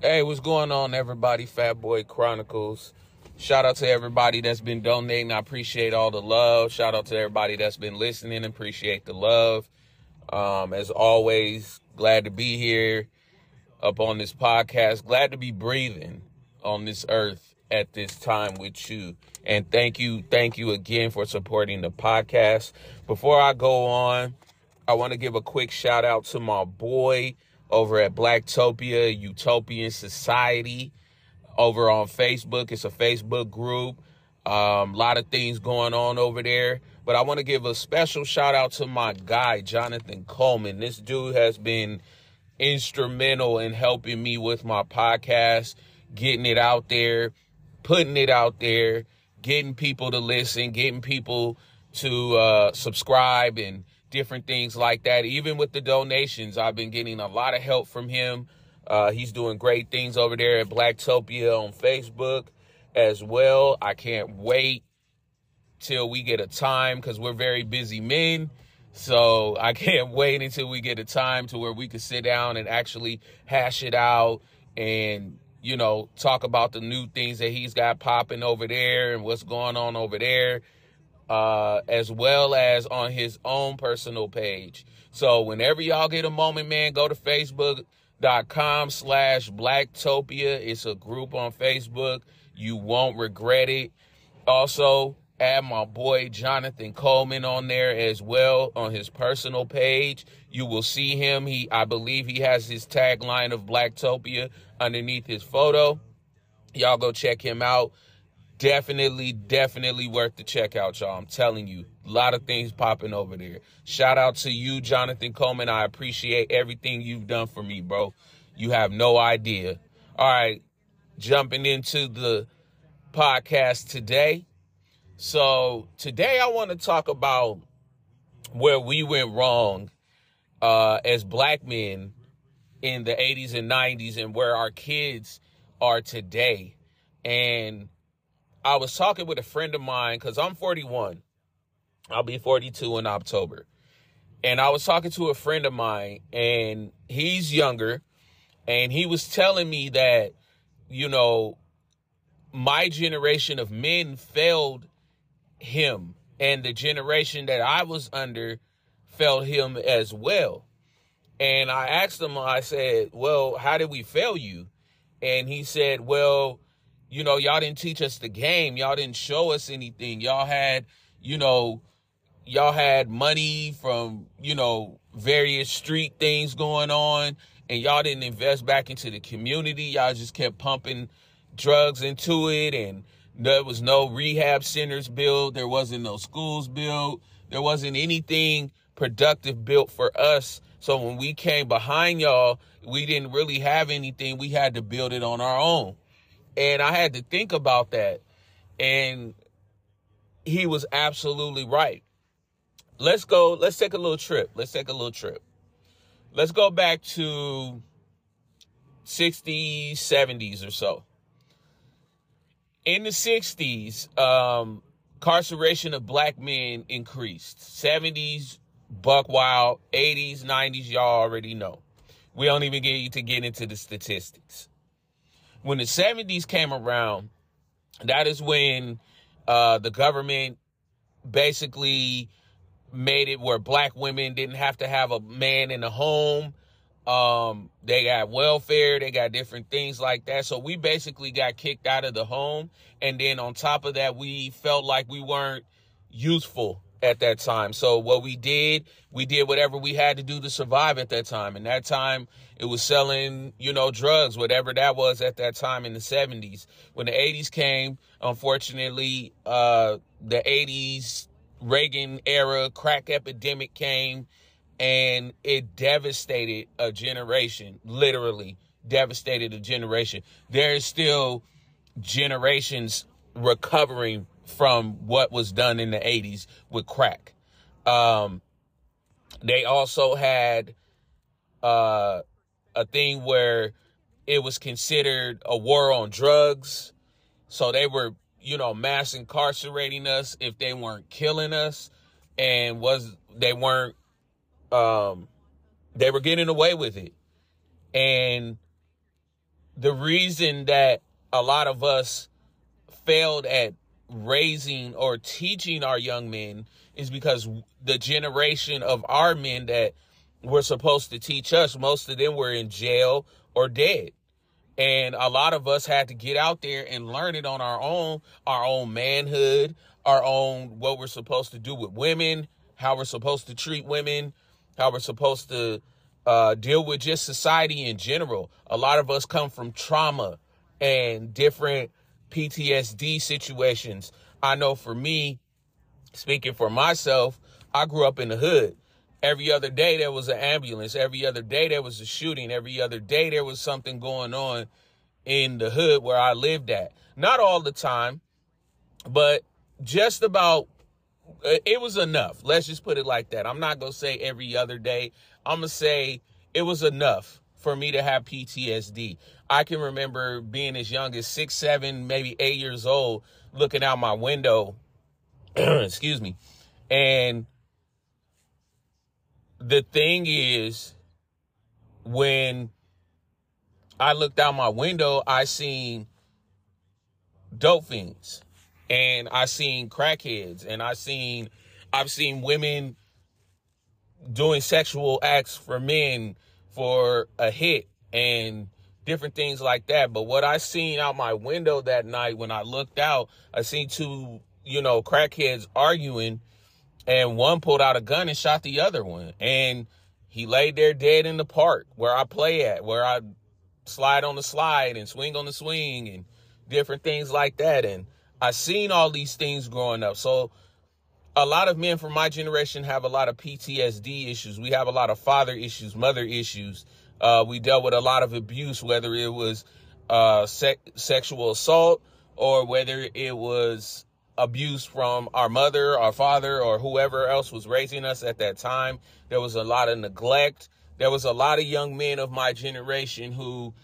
Hey, what's going on, everybody? Fat Boy Chronicles. Shout out to everybody that's been donating. I appreciate all the love. Shout out to everybody that's been listening. Appreciate the love. Um, as always, glad to be here up on this podcast. Glad to be breathing on this earth at this time with you. And thank you, thank you again for supporting the podcast. Before I go on, I want to give a quick shout out to my boy over at Blacktopia Utopian Society over on Facebook. It's a Facebook group. A um, lot of things going on over there. But I want to give a special shout out to my guy, Jonathan Coleman. This dude has been instrumental in helping me with my podcast, getting it out there, putting it out there, getting people to listen, getting people to uh, subscribe and different things like that. Even with the donations, I've been getting a lot of help from him. Uh, he's doing great things over there at Blacktopia on Facebook as well. I can't wait till we get a time because we're very busy men. So I can't wait until we get a time to where we can sit down and actually hash it out and, you know, talk about the new things that he's got popping over there and what's going on over there uh, as well as on his own personal page. So whenever y'all get a moment, man, go to facebook.com slash blacktopia. It's a group on Facebook. You won't regret it. Also, add my boy Jonathan Coleman on there as well on his personal page. You will see him. He I believe he has his tagline of Blacktopia underneath his photo. Y'all go check him out definitely, definitely worth the check out, y'all. I'm telling you, a lot of things popping over there. Shout out to you, Jonathan Coleman. I appreciate everything you've done for me, bro. You have no idea. All right, jumping into the podcast today. So today I want to talk about where we went wrong uh, as black men in the 80s and 90s and where our kids are today. And I was talking with a friend of mine because I'm 41. I'll be 42 in October. And I was talking to a friend of mine, and he's younger, and he was telling me that, you know, my generation of men failed him, and the generation that I was under failed him as well. And I asked him, I said, Well, how did we fail you? And he said, Well, you know, y'all didn't teach us the game. Y'all didn't show us anything. Y'all had, you know, y'all had money from, you know, various street things going on and y'all didn't invest back into the community. Y'all just kept pumping drugs into it and there was no rehab centers built. There wasn't no schools built. There wasn't anything productive built for us. So when we came behind y'all, we didn't really have anything. We had to build it on our own. And I had to think about that. And he was absolutely right. Let's go, let's take a little trip. Let's take a little trip. Let's go back to 60s, 70s or so. In the 60s, um, incarceration of black men increased. 70s, buck wild. 80s, 90s, y'all already know. We don't even get you to get into the statistics when the 70s came around, that is when uh, the government basically made it where black women didn't have to have a man in the home. Um, they got welfare, they got different things like that. So we basically got kicked out of the home. And then on top of that, we felt like we weren't useful at that time. So what we did, we did whatever we had to do to survive at that time. And that time it was selling, you know, drugs, whatever that was at that time in the 70s. When the 80s came, unfortunately, uh, the 80s Reagan era crack epidemic came and it devastated a generation, literally devastated a generation. There is still generations recovering from what was done in the 80s with crack. Um, they also had uh, a thing where it was considered a war on drugs. So they were, you know, mass incarcerating us if they weren't killing us and was they weren't um they were getting away with it. And the reason that a lot of us failed at raising or teaching our young men is because the generation of our men that were supposed to teach us, most of them were in jail or dead. And a lot of us had to get out there and learn it on our own, our own manhood, our own what we're supposed to do with women, how we're supposed to treat women, how we're supposed to uh, deal with just society in general. A lot of us come from trauma and different PTSD situations. I know for me, speaking for myself, I grew up in the hood. Every other day there was an ambulance. Every other day there was a shooting. Every other day there was something going on in the hood where I lived at. Not all the time, but just about uh, it was enough. Let's just put it like that. I'm not going to say every other day. I'm going to say it was enough for me to have PTSD. I can remember being as young as six, seven, maybe eight years old, looking out my window, excuse me, and the thing is, when I looked out my window, I seen dope fiends and I seen crackheads and I seen I've seen women doing sexual acts for men for a hit and different things like that. But what I seen out my window that night when I looked out, I seen two, you know, crackheads arguing and one pulled out a gun and shot the other one. And he laid there dead in the park where I play at, where I slide on the slide and swing on the swing and different things like that. And I seen all these things growing up. So a lot of men from my generation have a lot of PTSD issues. We have a lot of father issues, mother issues. Uh, we dealt with a lot of abuse, whether it was uh, se- sexual assault or whether it was abuse from our mother, our father, or whoever else was raising us at that time. There was a lot of neglect. There was a lot of young men of my generation who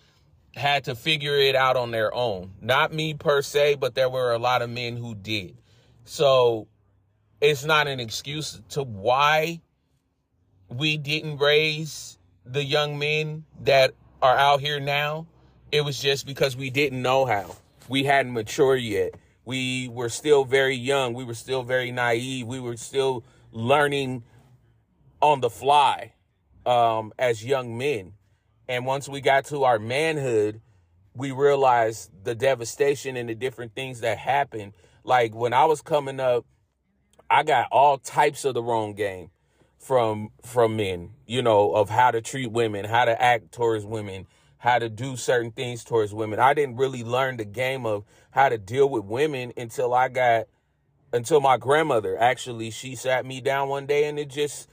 had to figure it out on their own. Not me per se, but there were a lot of men who did. So it's not an excuse to why we didn't raise the young men that are out here now. It was just because we didn't know how. We hadn't matured yet. We were still very young. We were still very naive. We were still learning on the fly um, as young men. And once we got to our manhood, we realized the devastation and the different things that happened. Like when I was coming up, I got all types of the wrong game from from men, you know, of how to treat women, how to act towards women, how to do certain things towards women. I didn't really learn the game of how to deal with women until I got until my grandmother actually she sat me down one day and it just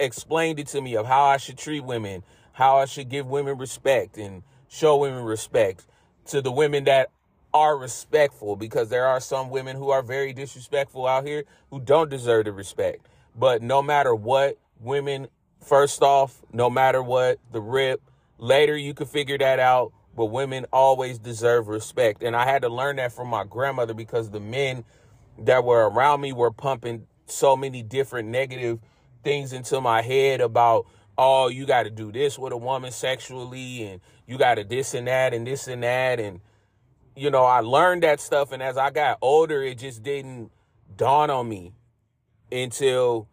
explained it to me of how I should treat women, how I should give women respect and show women respect to the women that are respectful because there are some women who are very disrespectful out here who don't deserve the respect. But no matter what, women, first off, no matter what, the rip, Later, you could figure that out, but women always deserve respect. And I had to learn that from my grandmother because the men that were around me were pumping so many different negative things into my head about, oh, you got to do this with a woman sexually, and you got to this and that, and this and that. And, you know, I learned that stuff. And as I got older, it just didn't dawn on me until,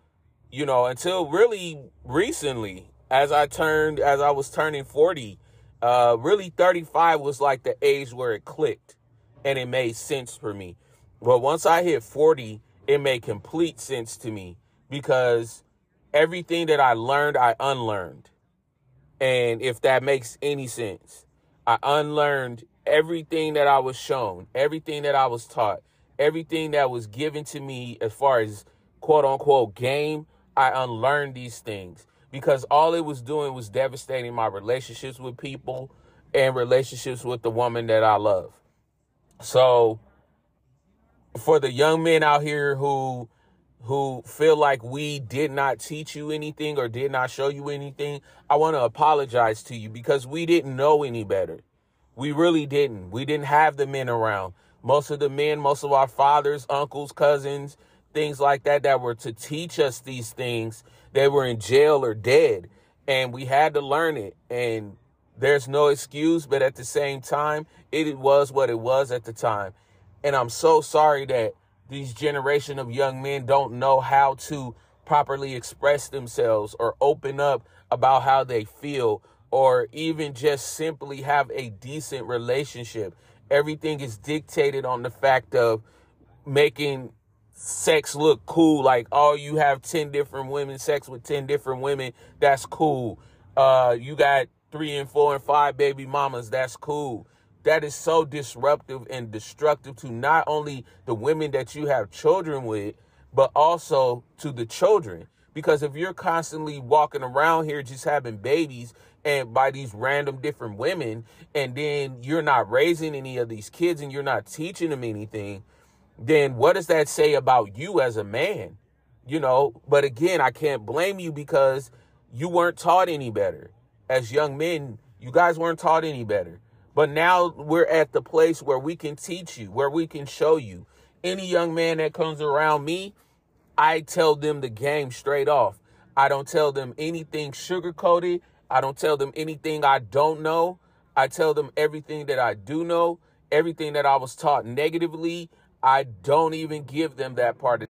you know, until really recently as I turned, as I was turning 40, uh, really 35 was like the age where it clicked and it made sense for me. But once I hit 40, it made complete sense to me because everything that I learned, I unlearned. And if that makes any sense, I unlearned everything that I was shown, everything that I was taught, everything that was given to me as far as quote unquote game. I unlearned these things because all it was doing was devastating my relationships with people and relationships with the woman that I love. So for the young men out here who who feel like we did not teach you anything or did not show you anything, I want to apologize to you because we didn't know any better. We really didn't. We didn't have the men around. Most of the men, most of our fathers, uncles, cousins, things like that that were to teach us these things they were in jail or dead and we had to learn it and There's no excuse, but at the same time, it was what it was at the time. And I'm so sorry that these generation of young men don't know how to properly express themselves or open up about how they feel or even just simply have a decent relationship. Everything is dictated on the fact of making sex look cool. Like, oh, you have 10 different women, sex with 10 different women. That's cool. Uh, you got three and four and five baby mamas. That's cool. That is so disruptive and destructive to not only the women that you have children with, but also to the children. Because if you're constantly walking around here just having babies and by these random different women, and then you're not raising any of these kids and you're not teaching them anything, then what does that say about you as a man? You know, but again, I can't blame you because you weren't taught any better. As young men, you guys weren't taught any better. But now we're at the place where we can teach you, where we can show you. Any young man that comes around me, I tell them the game straight off. I don't tell them anything sugar coated. I don't tell them anything I don't know. I tell them everything that I do know, everything that I was taught negatively. I don't even give them that part of